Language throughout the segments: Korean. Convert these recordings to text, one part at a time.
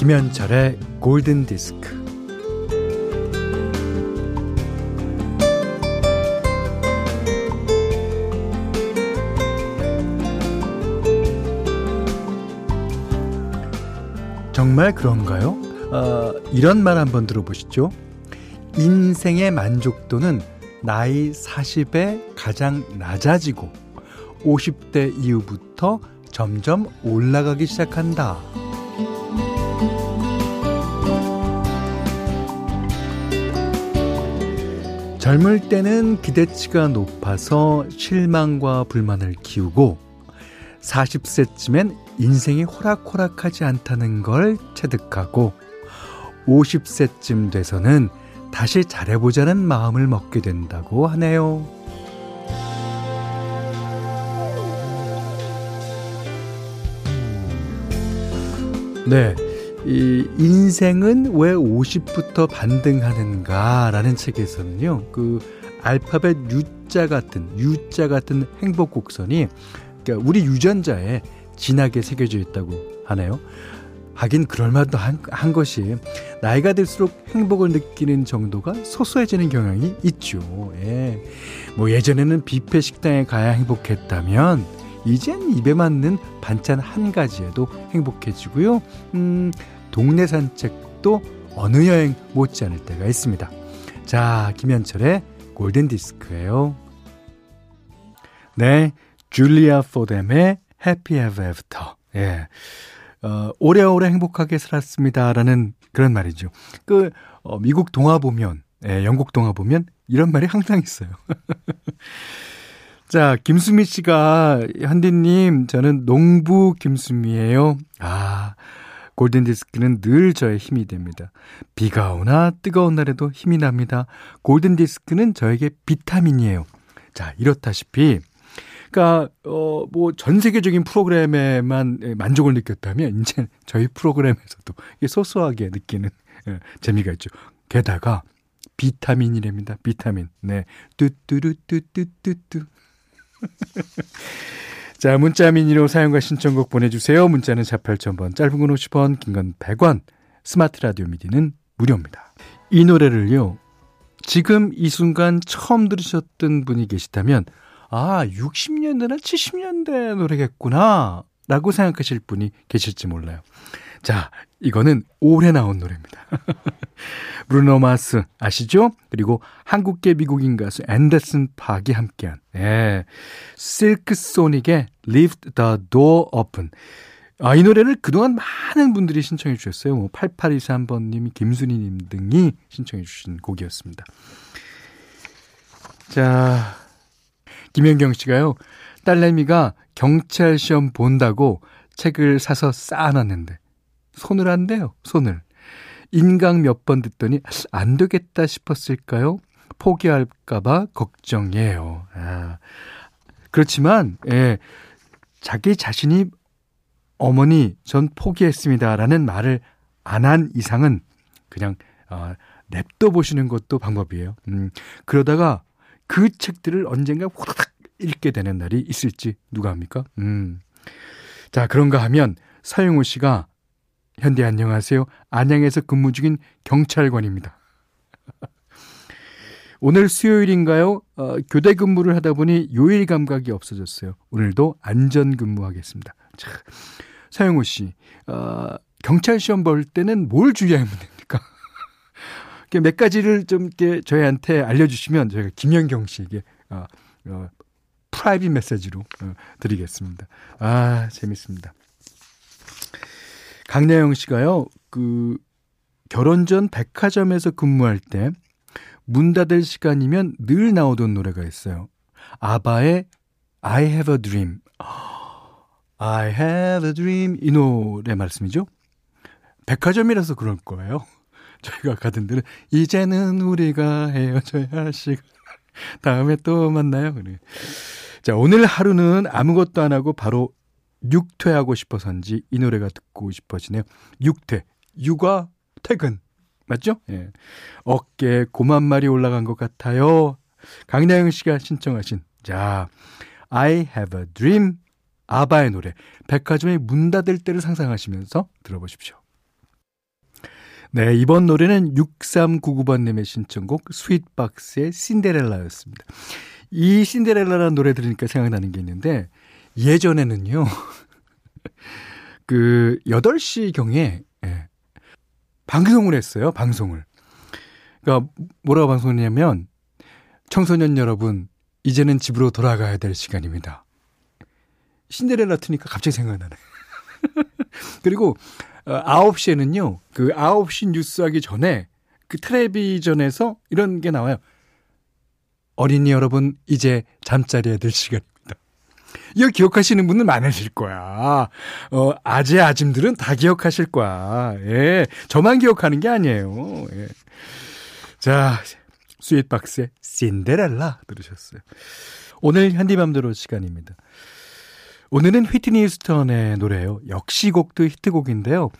김현철의 골든 디스크. 정말 그런가요? 어, 이런 말 한번 들어보시죠. 인생의 만족도는 나이 40에 가장 낮아지고 50대 이후부터 점점 올라가기 시작한다. 젊을 때는 기대치가 높아서 실망과 불만을 키우고 40세쯤엔 인생이 호락호락하지 않다는 걸 체득하고 50세쯤 돼서는 다시 잘해보자는 마음을 먹게 된다고 하네요. 네. 이 인생은 왜 50부터 반등하는가라는 책에서는요. 그 알파벳 U자 같은 U자 같은 행복 곡선이 그러니까 우리 유전자에 진하게 새겨져 있다고 하네요. 하긴 그럴만도 한, 한 것이 나이가 들수록 행복을 느끼는 정도가 소소해지는 경향이 있죠. 예. 뭐 예전에는 뷔페 식당에 가야 행복했다면 이젠 입에 맞는 반찬 한 가지에도 행복해지고요. 음, 동네 산책도 어느 여행 못지 않을 때가 있습니다. 자, 김현철의 골든 디스크예요. 네, 줄리아 포뎀의 Happy Ever After. 예. 어, 오래오래 행복하게 살았습니다라는 그런 말이죠. 그 어, 미국 동화 보면, 예, 영국 동화 보면 이런 말이 항상 있어요. 자, 김수미 씨가 현디님 저는 농부 김수미예요. 아, 골든 디스크는 늘 저의 힘이 됩니다. 비가 오나 뜨거운 날에도 힘이 납니다. 골든 디스크는 저에게 비타민이에요. 자, 이렇다시피 그러니까 어 뭐 전 세계적인 프로그램에만 만족을 느꼈다면 이제 저희 프로그램에서도 소소하게 느끼는 예, 재미가 있죠. 게다가 비타민이랍니다. 비타민. 네. 뚜뚜루뚜뚜뚜뚜. 자, 문자 미니로 사용과 신청곡 보내주세요. 문자는 4 8,000번, 짧은 건 50원, 긴 건 100원, 스마트 라디오 미디는 무료입니다. 이 노래를요, 지금 이 순간 처음 들으셨던 분이 계시다면, 아, 60년대나 70년대 노래겠구나. 라고 생각하실 분이 계실지 몰라요. 자, 이거는 올해 나온 노래입니다. 브루노 마스 아시죠? 그리고 한국계 미국인 가수 앤더슨 팍이 함께한 예. 실크 소닉의 Leave the Door Open. 아, 이 노래를 그동안 많은 분들이 신청해 주셨어요. 뭐 8823번님, 김순희님 등이 신청해 주신 곡이었습니다. 자, 김현경 씨가요. 딸내미가 경찰 시험 본다고 책을 사서 쌓아놨는데 손을 안 대요. 손을. 인강 몇 번 듣더니 안 되겠다 싶었을까요? 포기할까봐 걱정이에요. 아, 그렇지만, 예, 자기 자신이 어머니, 전 포기했습니다라는 말을 안 한 이상은 그냥, 어, 냅둬 보시는 것도 방법이에요. 음, 그러다가 그 책들을 언젠가 후다닥 읽게 되는 날이 있을지 누가 합니까? 음. 자, 그런가 하면 서영우 씨가 현대 안녕하세요. 안양에서 근무 중인 경찰관입니다. 오늘 수요일인가요? 어, 교대 근무를 하다 보니 요일 감각이 없어졌어요. 오늘도 안전 근무하겠습니다. 자, 서영우 씨, 어, 경찰 시험 볼 때는 뭘 주의하면 됩니까? 몇 가지를 좀 이렇게 저희한테 알려주시면 저희가 김현경 씨에게 어, 어, 프라이빗 메시지로 어, 드리겠습니다. 아 재밌습니다. 강나영 씨가요, 그 결혼 전 백화점에서 근무할 때 문 닫을 시간이면 늘 나오던 노래가 있어요. 아바의 I have a dream. I have a dream. 이 노래 말씀이죠? 백화점이라서 그럴 거예요. 저희가 가던 데는 이제는 우리가 헤어져야 할 시간. 다음에 또 만나요. 그래. 자, 오늘 하루는 아무것도 안 하고 바로 육퇴하고 싶어서인지 이 노래가 듣고 싶어지네요. 육퇴. 육아 퇴근. 맞죠? 예. 어깨에 고만 말이 올라간 것 같아요. 강나영 씨가 신청하신 자, I have a dream 아바의 노래 백화점의 문 닫을 때를 상상하시면서 들어보십시오. 네, 이번 노래는 6399번님의 신청곡 스윗박스의 신데렐라였습니다. 이 신데렐라라는 노래 들으니까 생각나는 게 있는데 예전에는요. 그 8시 경에 예, 방송을 했어요. 방송을. 그러니까 뭐라고 방송했냐면 청소년 여러분 이제는 집으로 돌아가야 될 시간입니다. 신데렐라 트니까 갑자기 생각나네. 그리고 9시에는요. 어, 그 9시 뉴스 하기 전에 그 텔레비전에서 이런 게 나와요. 어린이 여러분 이제 잠자리에 들 시간입니다. 이거 기억하시는 분은 많으실 거야. 어, 아재 아짐들은 다 기억하실 거야. 예. 저만 기억하는 게 아니에요. 예. 자, 스윗박스의 신데렐라 들으셨어요. 오늘 현디맘대로 시간입니다. 오늘은 휘트니 스턴의 노래예요. 역시 곡도 히트곡인데요.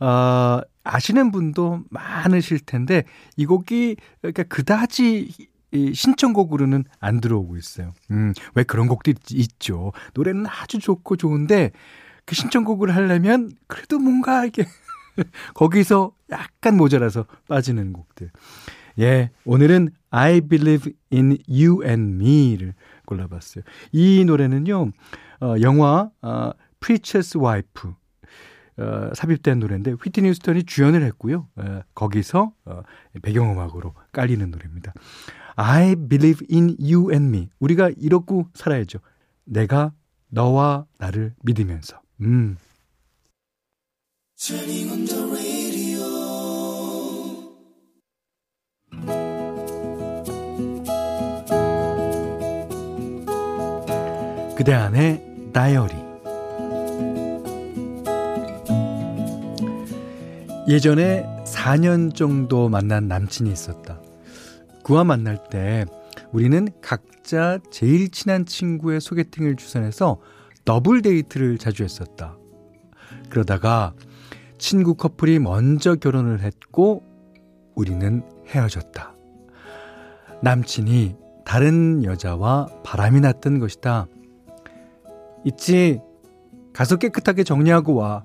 어, 아시는 분도 많으실 텐데 이 곡이 그러니까 그다지 이 신청곡으로는 안 들어오고 있어요. 음, 왜 그런 곡들이 있죠. 노래는 아주 좋고 좋은데 그 신청곡을 하려면 그래도 뭔가 이게 거기서 약간 모자라서 빠지는 곡들. 예, 오늘은 I Believe in You and Me를 골라봤어요. 이 노래는요, 어, 영화 어, Preacher's Wife 어, 삽입된 노래인데 휘트니 스턴이 주연을 했고요. 어, 거기서 어, 배경음악으로 깔리는 노래입니다. I believe in you and me. 우리가 이렇고 살아야죠. 내가 너와 나를 믿으면서. 음. 그대 안의 다이어리 예전에 4년 정도 만난 남친이 있었다. 그와 만날 때 우리는 각자 제일 친한 친구의 소개팅을 주선해서 더블 데이트를 자주 했었다. 그러다가 친구 커플이 먼저 결혼을 했고 우리는 헤어졌다. 남친이 다른 여자와 바람이 났던 것이다. 있지. 가서 깨끗하게 정리하고 와.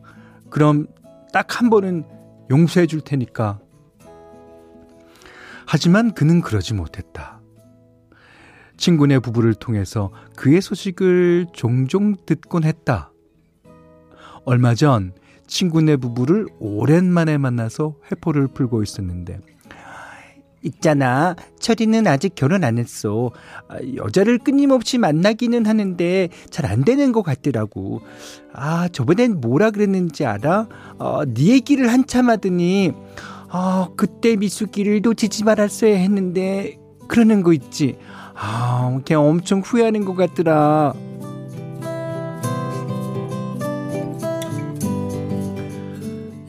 그럼 딱 한 번은 용서해 줄 테니까. 하지만 그는 그러지 못했다. 친구네 부부를 통해서 그의 소식을 종종 듣곤 했다. 얼마 전 친구네 부부를 오랜만에 만나서 회포를 풀고 있었는데 있잖아. 철이는 아직 결혼 안 했어. 아, 여자를 끊임없이 만나기는 하는데 잘 안 되는 것 같더라고. 아, 저번엔 뭐라 그랬는지 알아? 어, 네 얘기를 한참 하더니, 아, 그때 미숙이를 놓치지 말았어야 했는데, 그러는 거 있지. 아, 그냥 엄청 후회하는 것 같더라.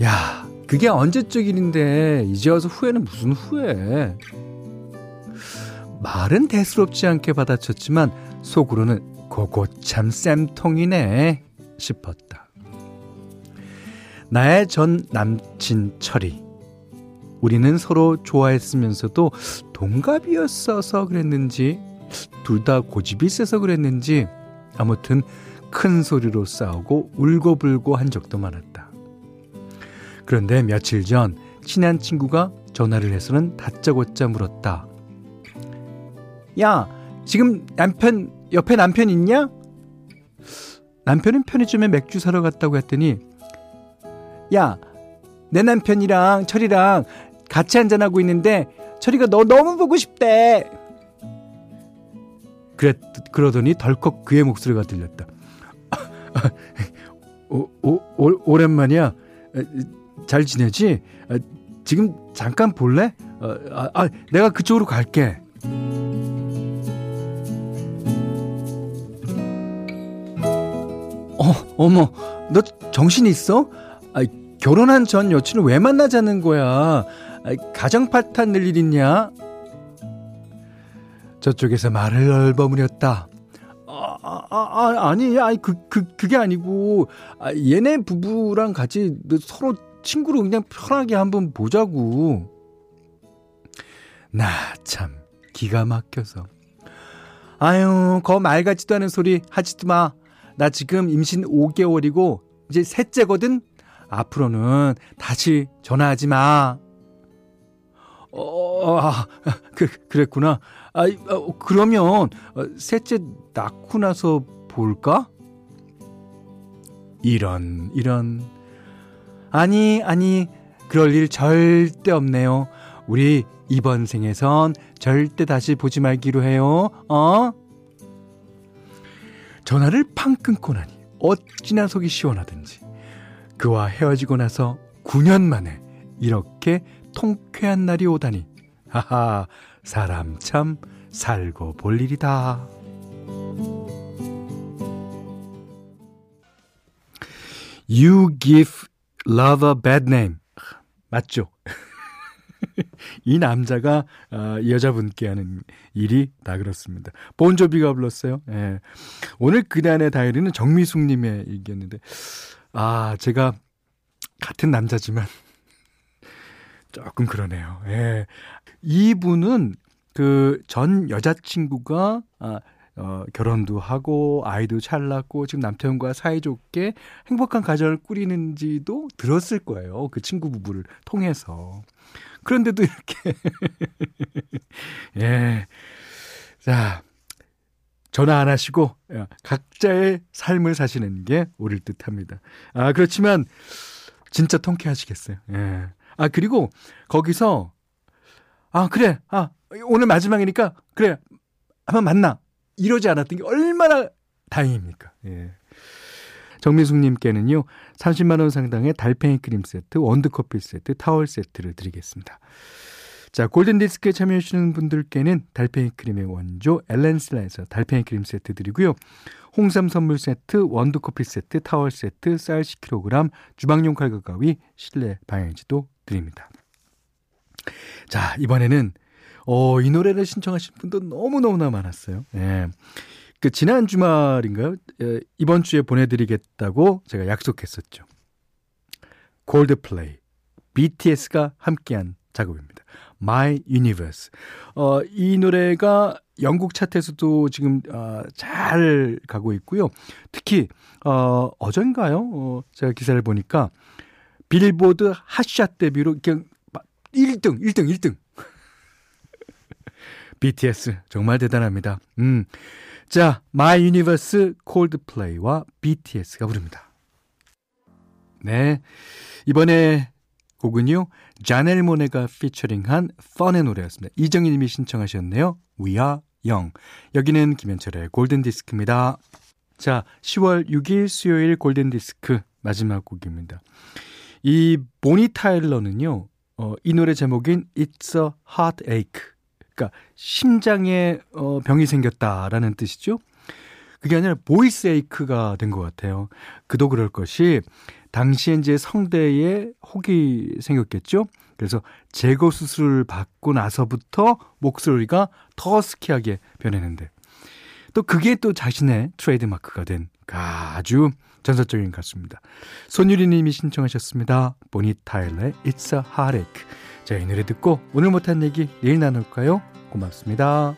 야, 그게 언제적 일인데 이제 와서 후회는 무슨 후회? 말은 대수롭지 않게 받아쳤지만 속으로는 고고 참 쌤통이네 싶었다. 나의 전 남친 철이 우리는 서로 좋아했으면서도 동갑이었어서 그랬는지 둘 다 고집이 세서 그랬는지 아무튼 큰 소리로 싸우고 울고불고 한 적도 많았다. 그런데 며칠 전 친한 친구가 전화를 해서는 다짜고짜 물었다. 야, 지금 남편, 옆에 남편 있냐? 남편은 편의점에 맥주 사러 갔다고 했더니, 야, 내 남편이랑 철이랑 같이 한잔하고 있는데, 철이가 너 너무 보고 싶대. 그랬, 그러더니 덜컥 그의 목소리가 들렸다. 오, 오, 오, 오랜만이야. 잘 지내지? 아, 지금 잠깐 볼래? 어, 아, 아, 내가 그쪽으로 갈게. 어, 어머, 너 정신 있어? 아, 결혼한 전 여친을 왜 만나자는 거야? 아, 가정 파탄 늘일 있냐? 저쪽에서 말을 얼버무렸다. 아, 아, 아, 아니, 아니, 그, 그, 그게 아니고, 아, 얘네 부부랑 같이 서로 친구로 그냥 편하게 한번 보자고. 나 참 기가 막혀서. 아유, 거 말 같지도 않은 소리 하지도 마. 나 지금 임신 5개월이고 이제 셋째거든. 앞으로는 다시 전화하지 마. 어, 아, 그, 그랬구나. 아, 어, 그러면 어, 셋째 낳고 나서 볼까? 이런, 이런. 아니, 아니, 그럴 일 절대 없네요. 우리 이번 생에선 절대 다시 보지 말기로 해요. 어? 전화를 팡 끊고 나니 어찌나 속이 시원하든지 그와 헤어지고 나서 9년 만에 이렇게 통쾌한 날이 오다니 하하 사람 참 살고 볼 일이다. You give love a bad name. 맞죠? 이 남자가 어, 이 여자분께 하는 일이 다 그렇습니다. 본조비가 불렀어요. 예. 오늘 그단의 다이어리는 정미숙님의 얘기였는데 아 제가 같은 남자지만 조금 그러네요. 예. 이분은 그 전 여자친구가 아, 어, 결혼도 하고 아이도 잘 낳고 지금 남편과 사이좋게 행복한 가정을 꾸리는지도 들었을 거예요. 그 친구 부부를 통해서. 그런데도 이렇게 예. 자, 전화 안 하시고 각자의 삶을 사시는 게 옳을 듯합니다. 아, 그렇지만 진짜 통쾌하시겠어요. 예. 아, 그리고 거기서 아, 그래. 아, 오늘 마지막이니까 그래. 한번 만나. 이러지 않았던 게 얼마나 다행입니까? 예. 정민숙님께는요, 30만원 상당의 달팽이 크림 세트, 원두커피 세트, 타월 세트를 드리겠습니다. 자, 골든디스크에 참여해주시는 분들께는 달팽이 크림의 원조 엘렌슬라에서 달팽이 크림 세트 드리고요. 홍삼 선물 세트, 원두커피 세트, 타월 세트, 쌀 10kg, 주방용 칼과 가위, 실내 방향지도 드립니다. 자, 이번에는 어, 이 노래를 신청하신 분도 너무너무나 많았어요. 예. 그 지난 주말인가요? 예, 이번 주에 보내드리겠다고 제가 약속했었죠. 골드플레이, BTS가 함께한 작업입니다. My Universe. 어, 이 노래가 영국 차트에서도 지금 어, 잘 가고 있고요. 특히 어, 어젠가요? 어, 제가 기사를 보니까 빌보드 핫샷 데뷔로 그냥 1등, 1등, 1등. BTS 정말 대단합니다. 음. 자, My Universe 콜드플레이와 BTS가 부릅니다. 네. 이번에 곡은요. 자넬 모네가 피처링한 펀의 노래였습니다. 이정희 님이 신청하셨네요. We are young. 여기는 김현철의 골든 디스크입니다. 자, 10월 6일 수요일 골든 디스크 마지막 곡입니다. 이 보니 타일러는요. 어, 이 노래 제목인 It's a Heartache. 그러니까 심장에 어, 병이 생겼다라는 뜻이죠. 그게 아니라 voice ache가 된 것 같아요. 그도 그럴 것이 당시에 이제 성대에 혹이 생겼겠죠. 그래서 제거 수술을 받고 나서부터 목소리가 더 스키하게 변했는데 또 그게 또 자신의 트레이드 마크가 된 아주 전설적인 가수입니다. 손유리 님이 신청하셨습니다. 보니 타일러의 It's a Heartache. 자, 이 노래 듣고 오늘 못한 얘기 내일 나눌까요? 고맙습니다.